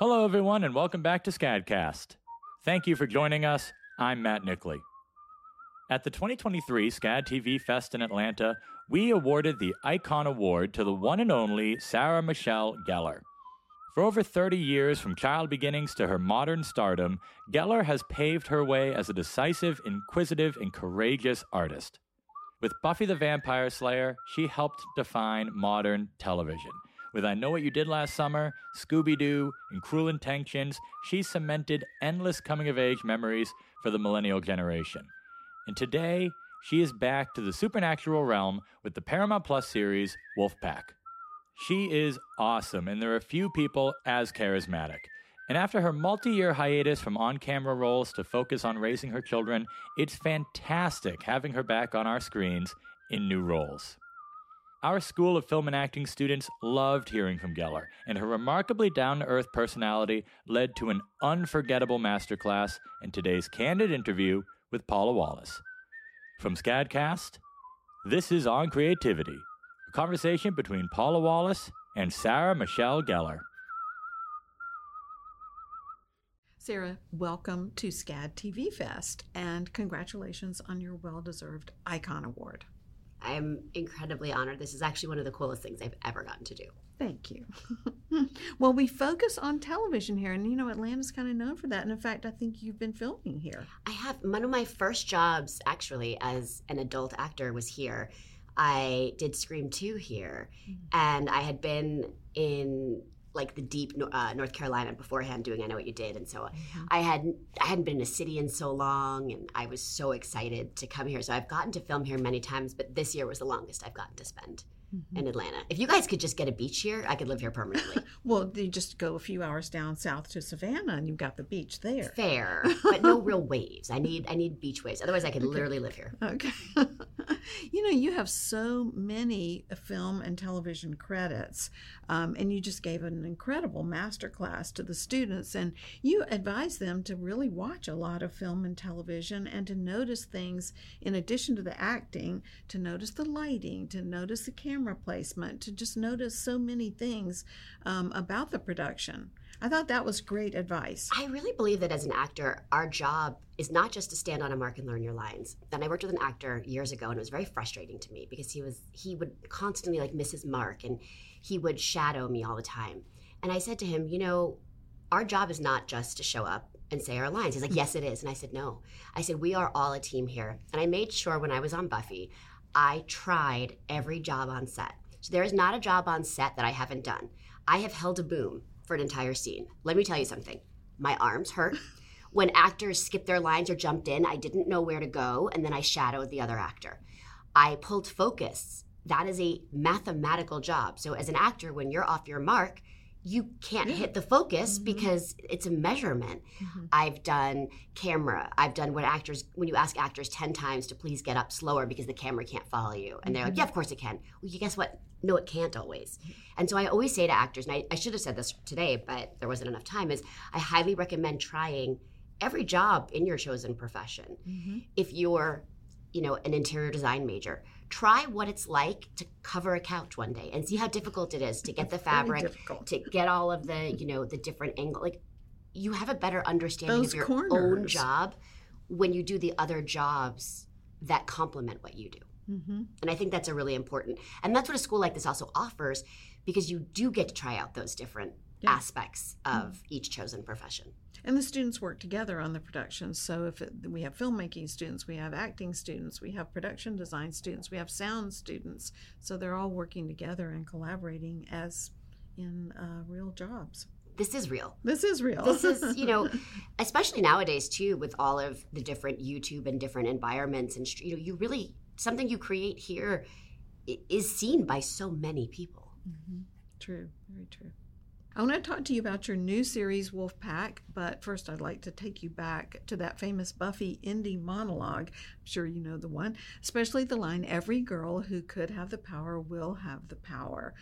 Hello, everyone, and welcome back to Scadcast. Thank you for joining us. I'm Matt Nickley. At the 2023 SCAD TV Fest in Atlanta, we awarded the Icon Award to the one and only Sarah Michelle Gellar. For over 30 years, from child beginnings to her modern stardom, Gellar has paved her way as a decisive, inquisitive, and courageous artist. With Buffy the Vampire Slayer, she helped define modern television. With I Know What You Did Last Summer, Scooby Doo, and Cruel Intentions, she cemented endless coming of age memories for the millennial generation. And today, she is back to the supernatural realm with the Paramount Plus series Wolfpack. She is awesome, and there are few people as charismatic. And after her multi year hiatus from on camera roles to focus on raising her children, it's fantastic having her back on our screens in new roles. Our School of Film and Acting students loved hearing from Gellar, and her remarkably down to earth personality led to an unforgettable masterclass in today's candid interview with Paula Wallace. From Scadcast, this is On Creativity, a conversation between Paula Wallace and Sarah Michelle Gellar. Sarah, welcome to SCAD TV Fest and congratulations on your well deserved Icon Award. I'm incredibly honored. This is actually one of the coolest things I've ever gotten to do. Thank you. well, we focus on television here, and you know, Atlanta's kind of known for that. And in fact, I think you've been filming here. I have. One of my first jobs, actually, as an adult actor, was here. I did Scream 2 here, mm-hmm. and I had been in like the deep uh, North Carolina beforehand doing I know what you did. And so mm-hmm. I had I hadn't been in a city in so long and I was so excited to come here. So I've gotten to film here many times but this year was the longest I've gotten to spend mm-hmm. in Atlanta. If you guys could just get a beach here, I could live here permanently. well, you just go a few hours down south to Savannah and you've got the beach there. Fair, but no real waves. I need I need beach waves. Otherwise, I could okay. literally live here. Okay. you know, you have so many film and television credits, um, and you just gave an incredible master class to the students, and you advise them to really watch a lot of film and television and to notice things in addition to the acting, to notice the lighting, to notice the camera camera placement, to just notice so many things um, about the production. I thought that was great advice. I really believe that as an actor, our job is not just to stand on a mark and learn your lines. And I worked with an actor years ago, and it was very frustrating to me because he was he would constantly like miss his mark, and he would shadow me all the time. And I said to him, you know, our job is not just to show up and say our lines. He's like, yes, it is. And I said, no. I said, we are all a team here. And I made sure when I was on Buffy, I tried every job on set. So there is not a job on set that I haven't done. I have held a boom for an entire scene. Let me tell you something. My arms hurt. when actors skipped their lines or jumped in, I didn't know where to go, and then I shadowed the other actor. I pulled focus. That is a mathematical job. So as an actor, when you're off your mark, you can't hit the focus mm-hmm. because it's a measurement. Mm-hmm. I've done camera. I've done what actors when you ask actors 10 times to please get up slower because the camera can't follow you. And they're like, Yeah, of course it can. Well, you guess what? No, it can't always. And so I always say to actors, and I, I should have said this today, but there wasn't enough time, is I highly recommend trying every job in your chosen profession. Mm-hmm. If you're, you know, an interior design major, try what it's like to cover a couch one day and see how difficult it is to get the fabric, to get all of the, you know, the different angle. Like you have a better understanding Those of your corners. own job when you do the other jobs that complement what you do. Mm-hmm. And I think that's a really important, and that's what a school like this also offers, because you do get to try out those different yeah. aspects of each chosen profession. And the students work together on the production. So if it, we have filmmaking students, we have acting students, we have production design students, we have sound students. So they're all working together and collaborating as in uh, real jobs. This is real. This is real. This is, you know, especially nowadays too, with all of the different YouTube and different environments, and you know, you really something you create here is seen by so many people. Mm-hmm. True, very true. I want to talk to you about your new series, Wolfpack, but first I'd like to take you back to that famous Buffy Indy monologue. I'm sure you know the one, especially the line, Every girl who could have the power will have the power.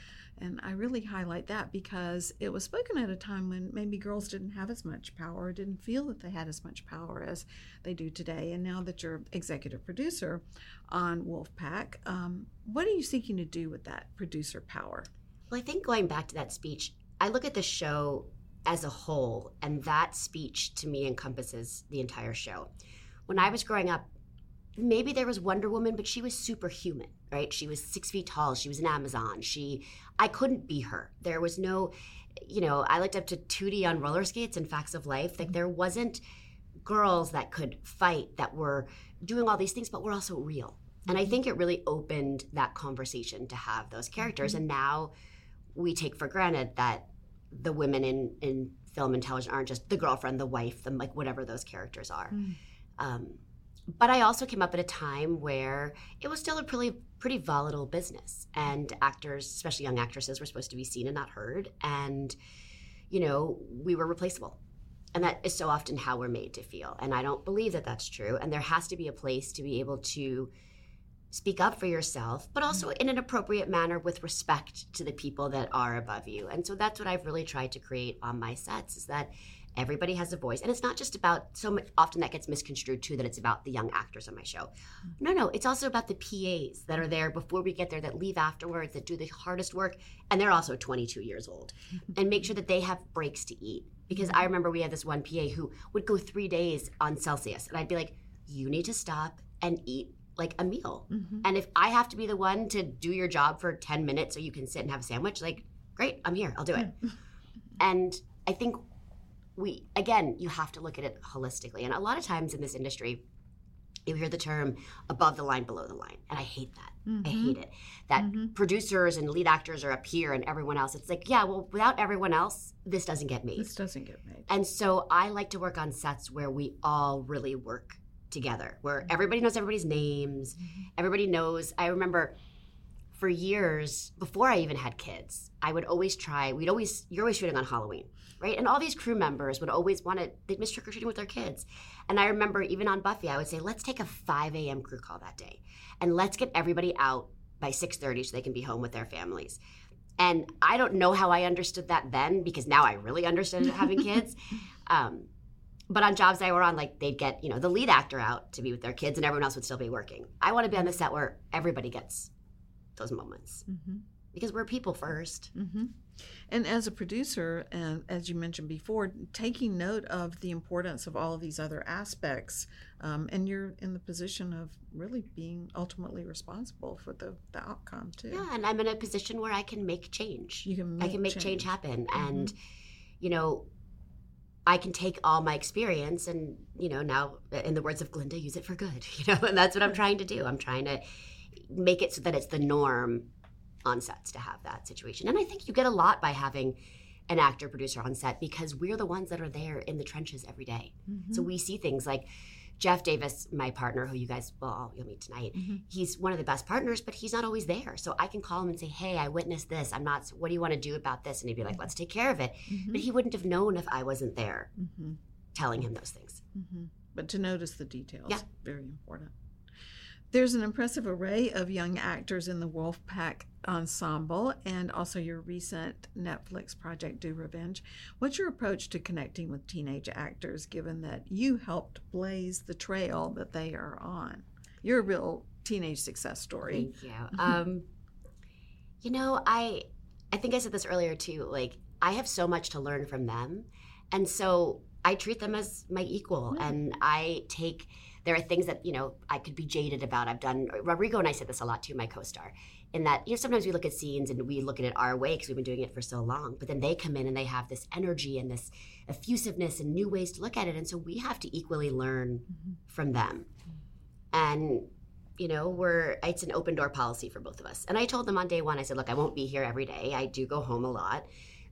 And I really highlight that because it was spoken at a time when maybe girls didn't have as much power didn't feel that they had as much power as they do today. And now that you're executive producer on Wolfpack, um, what are you seeking to do with that producer power? Well, I think going back to that speech, I look at the show as a whole. And that speech to me encompasses the entire show. When I was growing up, maybe there was Wonder Woman, but she was superhuman, right? She was six feet tall. She was an Amazon. She, I couldn't be her. There was no, you know, I looked up to Tootie on roller skates and Facts of Life. Like there wasn't girls that could fight that were doing all these things, but were also real. And I mm-hmm. think it really opened that conversation to have those characters. Mm-hmm. And now we take for granted that the women in, in film and television aren't just the girlfriend, the wife, the like whatever those characters are. Um, but I also came up at a time where it was still a pretty pretty volatile business, and actors, especially young actresses, were supposed to be seen and not heard, and you know we were replaceable, and that is so often how we're made to feel. And I don't believe that that's true. And there has to be a place to be able to speak up for yourself, but also in an appropriate manner with respect to the people that are above you. And so that's what I've really tried to create on my sets is that everybody has a voice. And it's not just about so much, often that gets misconstrued too that it's about the young actors on my show. Mm-hmm. No, no, it's also about the PAs that are there before we get there that leave afterwards that do the hardest work and they're also 22 years old and make sure that they have breaks to eat. Because mm-hmm. I remember we had this one PA who would go 3 days on Celsius and I'd be like, "You need to stop and eat like a meal. Mm-hmm. And if I have to be the one to do your job for 10 minutes so you can sit and have a sandwich, like, great, I'm here, I'll do it. and I think we, again, you have to look at it holistically. And a lot of times in this industry, you hear the term above the line, below the line. And I hate that. I Mhm. hate it. That Mhm. producers and lead actors are up here and everyone else. It's like, yeah, well, without everyone else, this doesn't get made. This doesn't get made. And so I like to work on sets where we all really work together, where everybody knows everybody's names, everybody knows. I remember for years before I even had kids, I would always try, we'd always, you're always shooting on Halloween, right? And all these crew members would always want to, they'd miss trick or treating with their kids. And I remember even on Buffy, I would say, let's take a 5 a.m. crew call that day and let's get everybody out by 6.30 so they can be home with their families. And I don't know how I understood that then because now I really understood having kids. Um, but on jobs I were on, like they'd get, you know, the lead actor out to be with their kids and everyone else would still be working. I want to be on the set where everybody gets those moments Mm-hmm. because we're people 1st Mm-hmm. And as a producer, and as you mentioned before, taking note of the importance of all of these other aspects, um, and you're in the position of really being ultimately responsible for the, the outcome too. Yeah, and I'm in a position where I can make change. You can I can make change, happen. Mm-hmm. And, you know, I can take all my experience and, you know, now, in the words of Glinda, use it for good, you know, and that's what I'm trying to do. I'm trying to make it so that it's the norm on sets to have that situation. And I think you get a lot by having an actor producer on set because we're the ones that are there in the trenches every day. Mhm. So we see things like Jeff Davis, my partner, who you guys well you'll meet tonight. Mhm. He's one of the best partners, but he's not always there. So I can call him and say, "Hey, I witnessed this. I'm not. What do you want to do about this?" And he'd be like, "Let's take care of it." Mhm. But he wouldn't have known if I wasn't there Mhm. telling him those things. hmm But to notice the details, Yeah. very important. There's an impressive array of young actors in the Wolfpack ensemble and also your recent Netflix project, Do Revenge. What's your approach to connecting with teenage actors given that you helped blaze the trail that they are on? You're a real teenage success story. Thank you. Um, you know, I I think I said this earlier too. Like I have so much to learn from them, and so I treat them as my equal, Yeah. and I take. There are things that you know I could be jaded about. I've done. Rodrigo and I said this a lot too. My co-star, in that you know sometimes we look at scenes and we look at it our way because we've been doing it for so long. But then they come in and they have this energy and this effusiveness and new ways to look at it, and so we have to equally learn Mhm. from them. And you know, we're it's an open door policy for both of us. And I told them on day one, I said, look, I won't be here every day. I do go home a lot,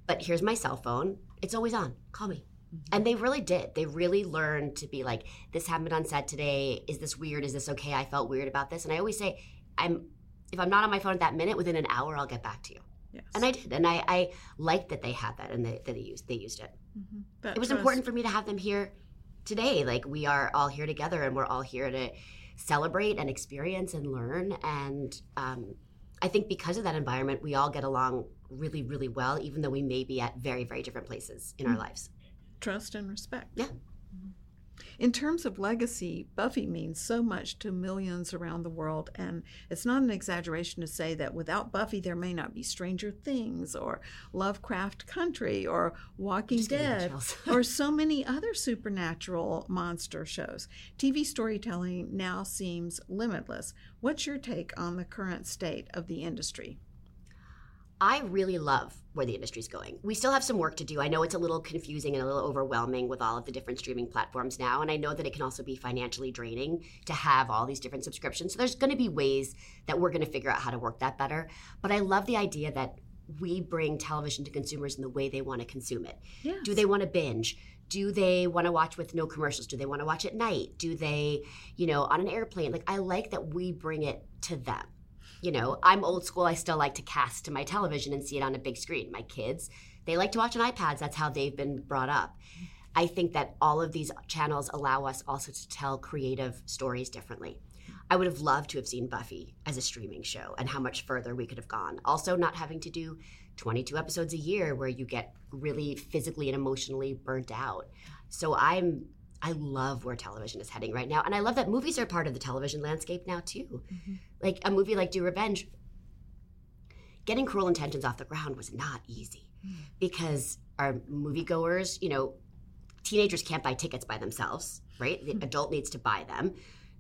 but here's my cell phone. It's always on. Call me. And they really did. They really learned to be like, this happened on set today. Is this weird? Is this okay? I felt weird about this. And I always say, I'm if I'm not on my phone at that minute, within an hour, I'll get back to you. Yes. And I did. And I, I liked that they had that and they, that they used they used it. Mhm. It was trust- important for me to have them here today. Like we are all here together and we're all here to celebrate and experience and learn. And um, I think because of that environment, we all get along really, really well, even though we may be at very, very different places in our Mm. lives. Trust and respect. Yeah. In terms of legacy, Buffy means so much to millions around the world, and it's not an exaggeration to say that without Buffy, there may not be Stranger Things or Lovecraft Country or Walking Dead or so many other supernatural monster shows. TV storytelling now seems limitless. What's your take on the current state of the industry? I really love where the industry's going. We still have some work to do. I know it's a little confusing and a little overwhelming with all of the different streaming platforms now, and I know that it can also be financially draining to have all these different subscriptions. So there's going to be ways that we're going to figure out how to work that better. But I love the idea that we bring television to consumers in the way they want to consume it. Yes. Do they want to binge? Do they want to watch with no commercials? Do they want to watch at night? Do they, you know, on an airplane? Like I like that we bring it to them you know, I'm old school. I still like to cast to my television and see it on a big screen. My kids, they like to watch on iPads. That's how they've been brought up. I think that all of these channels allow us also to tell creative stories differently. I would have loved to have seen Buffy as a streaming show and how much further we could have gone. Also, not having to do 22 episodes a year where you get really physically and emotionally burnt out. So I'm I love where television is heading right now. And I love that movies are part of the television landscape now, too. Mm-hmm. Like a movie like Do Revenge, getting Cruel Intentions off the ground was not easy mm-hmm. because our moviegoers, you know, teenagers can't buy tickets by themselves, right? The mm-hmm. adult needs to buy them.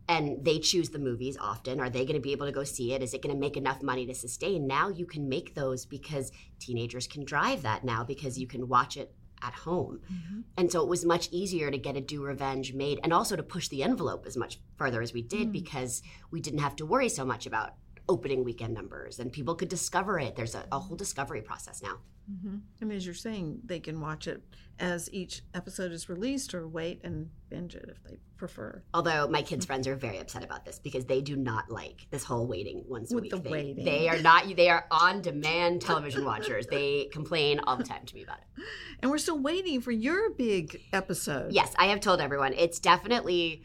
And they choose the movies often. Are they going to be able to go see it? Is it going to make enough money to sustain? Now you can make those because teenagers can drive that now because you can watch it at home. Mm-hmm. And so it was much easier to get a do revenge made and also to push the envelope as much further as we did mm. because we didn't have to worry so much about opening weekend numbers and people could discover it. There's a, a whole discovery process now. Mm-hmm. I mean, as you're saying, they can watch it as each episode is released or wait and binge it if they prefer. Although my kids' friends are very upset about this because they do not like this whole waiting once With a week the thing. Waiting. They are not. They are on demand television watchers. They complain all the time to me about it. And we're still waiting for your big episode. Yes, I have told everyone it's definitely.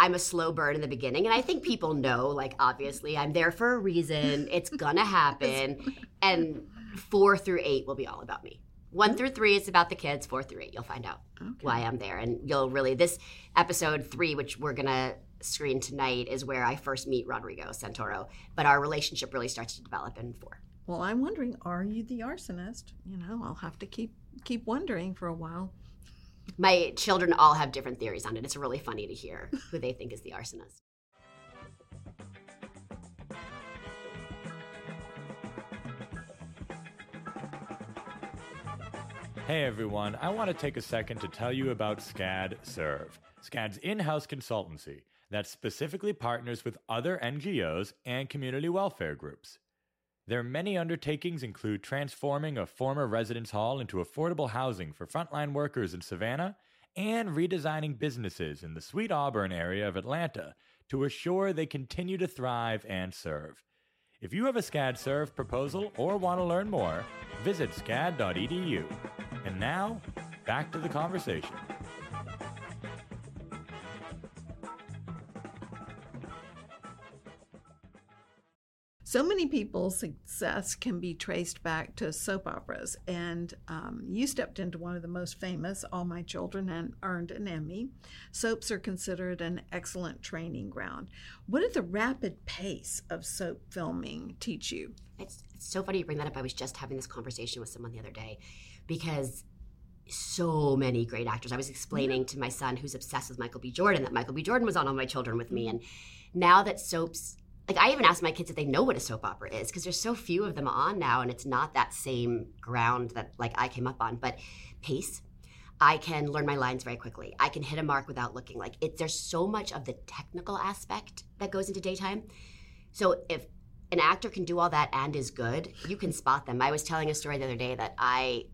I'm a slow burn in the beginning, and I think people know. Like, obviously, I'm there for a reason. It's gonna happen, and four through eight will be all about me. One through three is about the kids. Four through eight, you'll find out okay. why I'm there, and you'll really this episode three, which we're gonna screen tonight, is where I first meet Rodrigo Santoro. But our relationship really starts to develop in four. Well, I'm wondering, are you the arsonist? You know, I'll have to keep keep wondering for a while. My children all have different theories on it. It's really funny to hear who they think is the arsonist. Hey everyone, I want to take a second to tell you about SCAD Serve, SCAD's in house consultancy that specifically partners with other NGOs and community welfare groups. Their many undertakings include transforming a former residence hall into affordable housing for frontline workers in Savannah and redesigning businesses in the Sweet Auburn area of Atlanta to assure they continue to thrive and serve. If you have a SCAD Serve proposal or want to learn more, visit scad.edu. And now, back to the conversation. So many people's success can be traced back to soap operas, and um, you stepped into one of the most famous, All My Children, and earned an Emmy. Soaps are considered an excellent training ground. What did the rapid pace of soap filming teach you? It's, it's so funny you bring that up. I was just having this conversation with someone the other day because so many great actors. I was explaining to my son, who's obsessed with Michael B. Jordan, that Michael B. Jordan was on All My Children with me, and now that soaps like I even asked my kids if they know what a soap opera is because there's so few of them on now and it's not that same ground that like I came up on. But pace, I can learn my lines very quickly. I can hit a mark without looking. Like it, there's so much of the technical aspect that goes into daytime. So if an actor can do all that and is good, you can spot them. I was telling a story the other day that I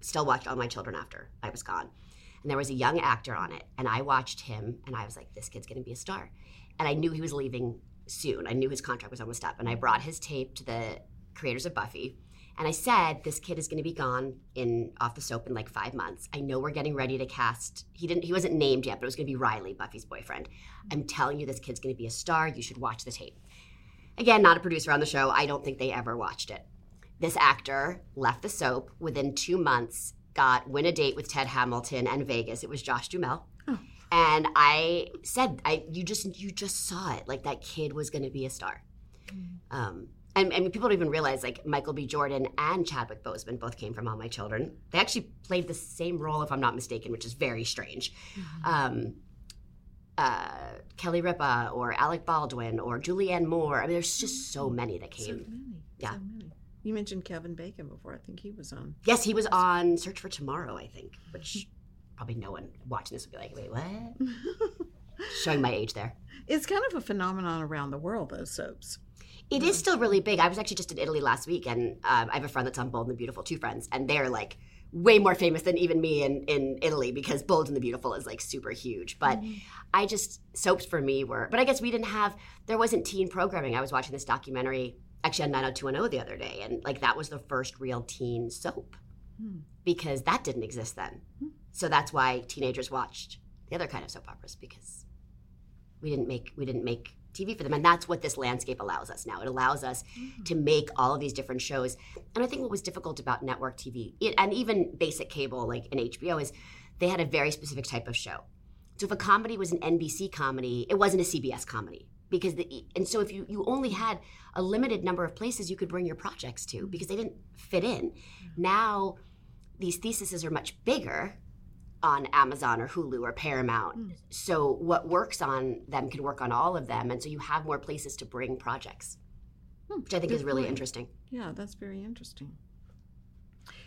still watched all my children after I was gone. And there was a young actor on it, and I watched him, and I was like, this kid's gonna be a star. And I knew he was leaving soon. I knew his contract was almost up, and I brought his tape to the creators of Buffy. And I said, this kid is going to be gone in off the soap in like five months. I know we're getting ready to cast. He didn't. He wasn't named yet, but it was going to be Riley, Buffy's boyfriend. I'm telling you, this kid's going to be a star. You should watch the tape. Again, not a producer on the show. I don't think they ever watched it. This actor left the soap within two months. Got win a date with Tad Hamilton and Vegas. It was Josh Duhamel. And I said, I you just you just saw it. Like that kid was going to be a star. Um, and, and people don't even realize like Michael B. Jordan and Chadwick Boseman both came from All My Children. They actually played the same role, if I'm not mistaken, which is very strange. Um, uh, Kelly Ripa or Alec Baldwin or Julianne Moore. I mean, there's just so many that came. So many. Yeah. So many. You mentioned Kevin Bacon before. I think he was on. Yes, he was on Search for Tomorrow, I think, which probably no one watching this would be like, wait, what? Showing my age there. It's kind of a phenomenon around the world, those soaps. It is still really big. I was actually just in Italy last week, and um, I have a friend that's on Bold and the Beautiful, two friends, and they're like way more famous than even me in, in Italy because Bold and the Beautiful is like super huge. But I just, soaps for me were, but I guess we didn't have, there wasn't teen programming. I was watching this documentary actually on 90210 the other day, and like that was the first real teen soap Hmm. because that didn't exist then. So that's why teenagers watched the other kind of soap operas because we didn't make we didn't make TV for them, and that's what this landscape allows us now. It allows us mm. to make all of these different shows. And I think what was difficult about network TV it, and even basic cable like in HBO is they had a very specific type of show. So if a comedy was an NBC comedy, it wasn't a CBS comedy because the and so if you you only had a limited number of places you could bring your projects to because they didn't fit in. Mm. Now these theses are much bigger on Amazon or Hulu or Paramount. Hmm. So what works on them can work on all of them, and so you have more places to bring projects, hmm, which I think Good is really point. interesting. Yeah, that's very interesting.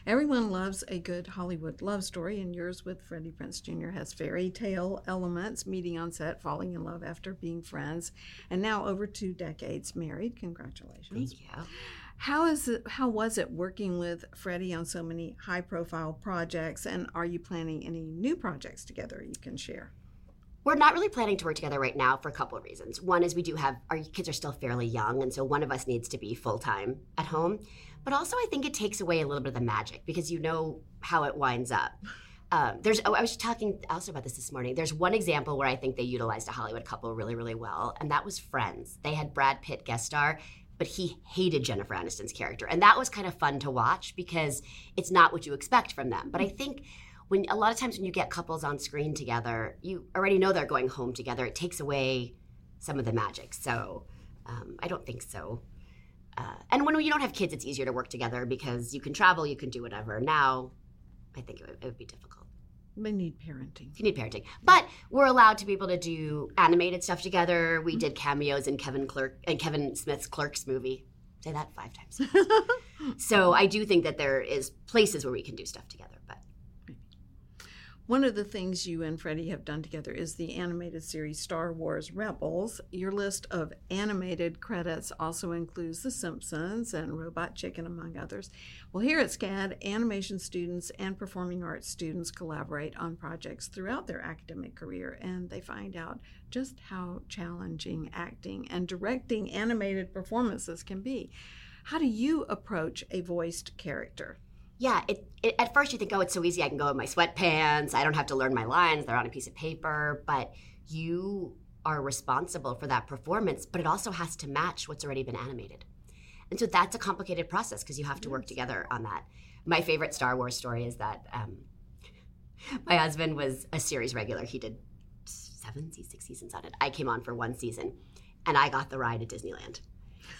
Everyone loves a good Hollywood love story, and yours with Freddie Prinze Jr. has fairy tale elements, meeting on set, falling in love after being friends, and now over two decades married. Congratulations. Thank you. How is it? How was it working with Freddie on so many high-profile projects? And are you planning any new projects together you can share? We're not really planning to work together right now for a couple of reasons. One is we do have our kids are still fairly young, and so one of us needs to be full time at home. But also, I think it takes away a little bit of the magic because you know how it winds up. Um, there's. Oh, I was talking also about this this morning. There's one example where I think they utilized a Hollywood couple really, really well, and that was Friends. They had Brad Pitt guest star, but he hated Jennifer Aniston's character, and that was kind of fun to watch because it's not what you expect from them. But I think when a lot of times when you get couples on screen together, you already know they're going home together. It takes away some of the magic. So um, I don't think so. Uh, and when you don't have kids, it's easier to work together because you can travel, you can do whatever. Now, I think it would, it would be difficult. They need parenting. You need parenting, but we're allowed to be able to do animated stuff together. We did cameos in Kevin Clerk and Kevin Smith's Clerks movie. Say that five times. so I do think that there is places where we can do stuff together, One of the things you and Freddie have done together is the animated series Star Wars Rebels. Your list of animated credits also includes The Simpsons and Robot Chicken, among others. Well, here at SCAD, animation students and performing arts students collaborate on projects throughout their academic career, and they find out just how challenging acting and directing animated performances can be. How do you approach a voiced character? Yeah, it, it, at first you think, oh, it's so easy. I can go in my sweatpants. I don't have to learn my lines. They're on a piece of paper. But you are responsible for that performance, but it also has to match what's already been animated. And so that's a complicated process because you have to work together on that. My favorite Star Wars story is that um, my husband was a series regular. He did seven, six seasons on it. I came on for one season, and I got the ride at Disneyland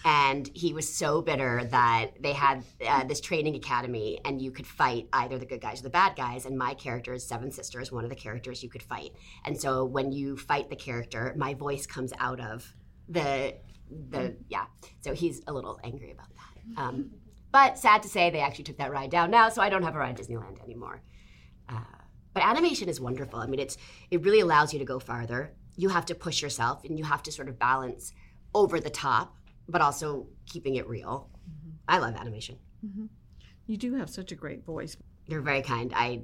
and he was so bitter that they had uh, this training academy and you could fight either the good guys or the bad guys. And my character is seven sisters one of the characters you could fight. And so when you fight the character my voice comes out of the the yeah. So he's a little angry about that. Um, but sad to say they actually took that ride down. Now so i don't have a ride disneyland anymore. Uh, but animation is wonderful. I mean it's it really allows you to go farther. You have to push yourself and you have to sort of balance over the top but also keeping it real. Mm-hmm. I love animation. Mm-hmm. You do have such a great voice. You're very kind. I,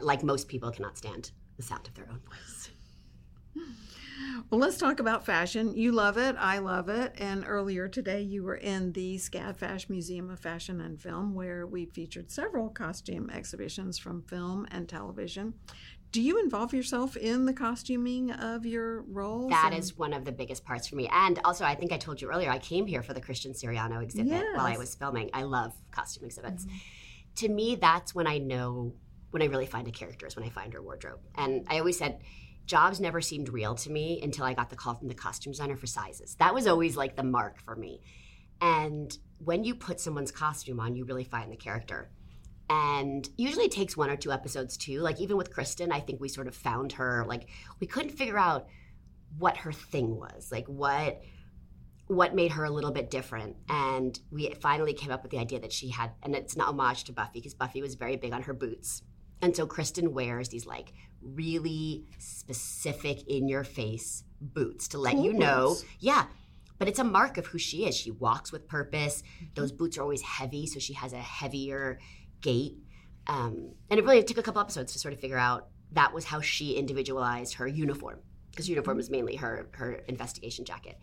like most people, cannot stand the sound of their own voice. Well, let's talk about fashion. You love it. I love it. And earlier today, you were in the SCAD Fash Museum of Fashion and Film, where we featured several costume exhibitions from film and television. Do you involve yourself in the costuming of your roles? That And- is one of the biggest parts for me. And also, I think I told you earlier, I came here for the Christian Siriano exhibit while I was filming. I love costume exhibits. Mm-hmm. To me, that's when I know when I really find a character is when I find her wardrobe. And I always said, jobs never seemed real to me until I got the call from the costume designer for sizes. That was always like the mark for me. And when you put someone's costume on, you really find the character. And usually it takes one or two episodes too. Like even with Kristen, I think we sort of found her like we couldn't figure out what her thing was. Like what what made her a little bit different. And we finally came up with the idea that she had and it's an homage to Buffy because Buffy was very big on her boots. And so Kristen wears these like really specific in your face boots to let Cool you know. boots. Yeah. But it's a mark of who she is. She walks with purpose. Mm-hmm. Those boots are always heavy, so she has a heavier gait. Um, and it really took a couple episodes to sort of figure out that was how she individualized her uniform, because uniform was mainly her her investigation jacket.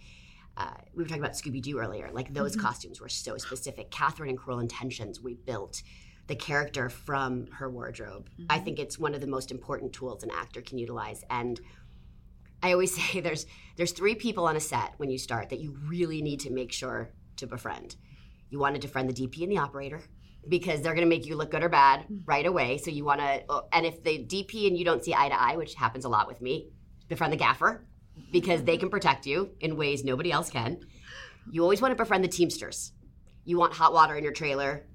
Uh, we were talking about Scooby Doo earlier. Like those costumes were so specific. Catherine and Cruel Intentions, we built the character from her wardrobe. I think it's one of the most important tools an actor can utilize. And I always say there's there's three people on a set when you start that you really need to make sure to befriend. You want to befriend the DP and the operator because they're going to make you look good or bad mm. right away. So you want to, uh, and if the DP and you don't see eye to eye, which happens a lot with me, befriend the gaffer because they can protect you in ways nobody else can. You always want to befriend the Teamsters. You want hot water in your trailer.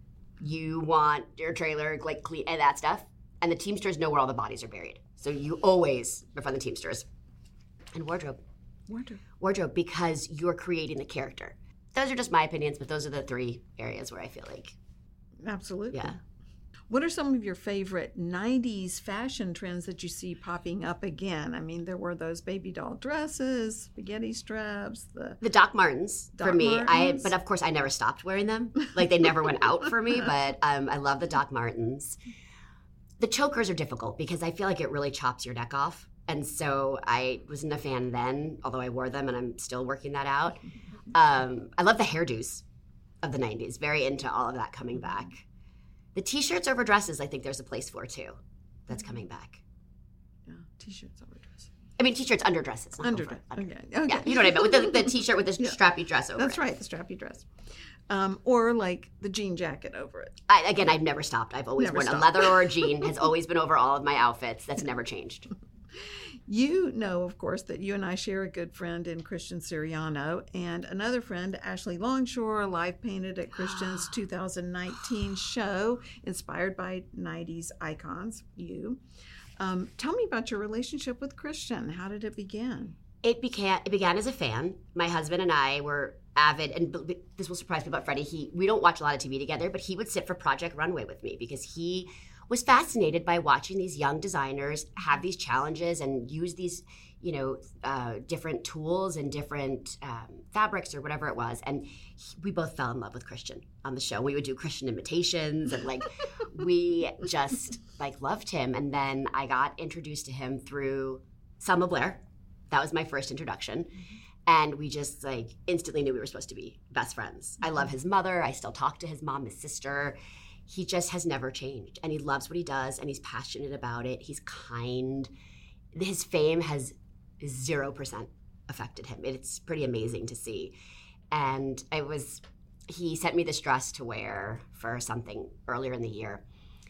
You want your trailer like clean and that stuff. And the Teamsters know where all the bodies are buried. So you always befriend the Teamsters. And wardrobe. Wonder. Wardrobe because you're creating the character. Those are just my opinions, but those are the three areas where I feel like, Absolutely. yeah. What are some of your favorite 90s fashion trends that you see popping up again? I mean, there were those baby doll dresses, spaghetti straps, the The Doc Martens for Doc me. I but of course I never stopped wearing them. Like they never went out for me, but um, I love the Doc Martens. The chokers are difficult because I feel like it really chops your neck off. And so I wasn't a fan then, although I wore them and I'm still working that out. Um, I love the hairdos of the 90s. Very into all of that coming back. The t-shirts over dresses, I think there's a place for too. That's coming back. yeah, t-shirts over dresses. I mean, t-shirts under dresses, Under, over. okay. okay. Yeah, you know what I mean. with the, the t-shirt with the Yeah. strappy dress over. That's it. right, the strappy dress. Um, or like the jean jacket over it. I, again, I've never stopped. I've always Never worn stopped. a leather or a jean. Has always been over all of my outfits. That's never changed. You know, of course, that you and I share a good friend in Christian Siriano and another friend, Ashley Longshore, live painted at Christian's 2019 show inspired by 90s icons, you. Um, tell me about your relationship with Christian. How did it begin? It began. It began as a fan. My husband and I were avid, and this will surprise people about Freddie. He we don't watch a lot of TV together, but he would sit for Project Runway with me because he was fascinated by watching these young designers have these challenges and use these, you know, uh, different tools and different um, fabrics or whatever it was. And he, we both fell in love with Christian on the show. We would do Christian imitations and like we just like loved him. And then I got introduced to him through Selma Blair. That was my first introduction. And we just like instantly knew we were supposed to be best friends. I love his mother. I still talk to his mom, his sister. He just has never changed. And he loves what he does and he's passionate about it. He's kind. His fame has 0% affected him. It's pretty amazing to see. And I was, he sent me this dress to wear for something earlier in the year.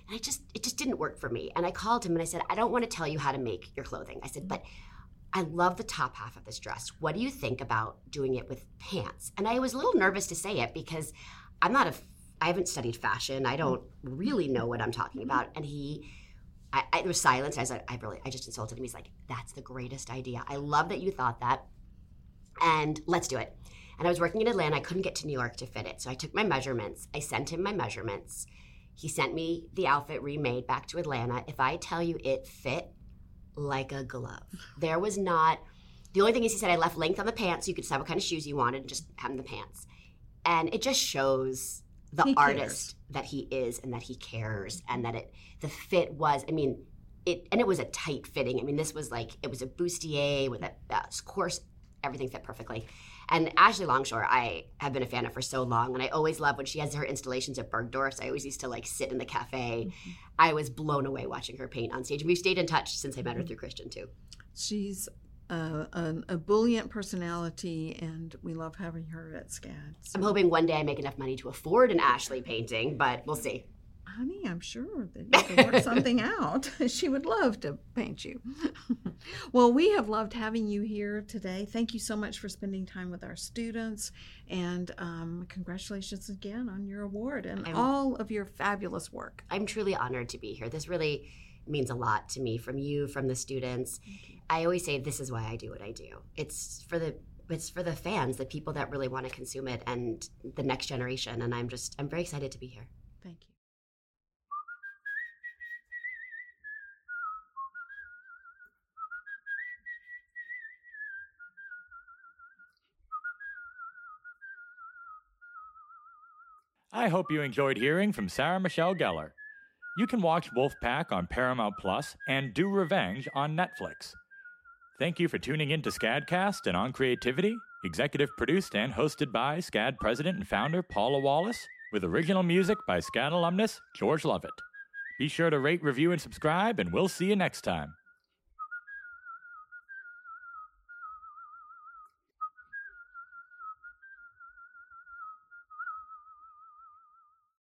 And I just, it just didn't work for me. And I called him and I said, I don't want to tell you how to make your clothing. I said, but I love the top half of this dress. What do you think about doing it with pants? And I was a little nervous to say it because I'm not a, I haven't studied fashion. I don't really know what I'm talking mm-hmm. about. And he, I, I there was silence. I was like, I really, I just insulted him. He's like, that's the greatest idea. I love that you thought that. And let's do it. And I was working in Atlanta. I couldn't get to New York to fit it. So I took my measurements. I sent him my measurements. He sent me the outfit remade back to Atlanta. If I tell you it fit like a glove, there was not. The only thing is, he said I left length on the pants, so you could decide what kind of shoes you wanted, and just have the pants. And it just shows the He cares. artist that he is and that he cares, and that it the fit was. I mean, it and it was a tight fitting. I mean, this was like it was a bustier with a uh, course. Everything fit perfectly. And Ashley Longshore, I have been a fan of for so long, and I always love when she has her installations at Bergdorf's. I always used to like sit in the cafe. I was blown away watching her paint on stage. We've stayed in touch since I met her through Christian too. She's uh, an ebullient personality, and we love having her at SCAD. So, I'm hoping one day I make enough money to afford an Ashley painting, but we'll see. honey, I'm sure that you can work something out. she would love to paint you. Well, we have loved having you here today. Thank you so much for spending time with our students, and um, congratulations again on your award and I'm- all of your fabulous work. I'm truly honored to be here. This really means a lot to me from you, from the students. I always say this is why I do what I do. It's for the it's for the fans, the people that really want to consume it and the next generation and I'm just I'm very excited to be here. Thank you. I hope you enjoyed hearing from Sarah Michelle Gellar. You can watch Wolfpack on Paramount Plus and Do Revenge on Netflix. Thank you for tuning in to Scadcast and On Creativity, executive produced and hosted by SCAD president and founder Paula Wallace, with original music by SCAD alumnus George Lovett. Be sure to rate, review, and subscribe, and we'll see you next time.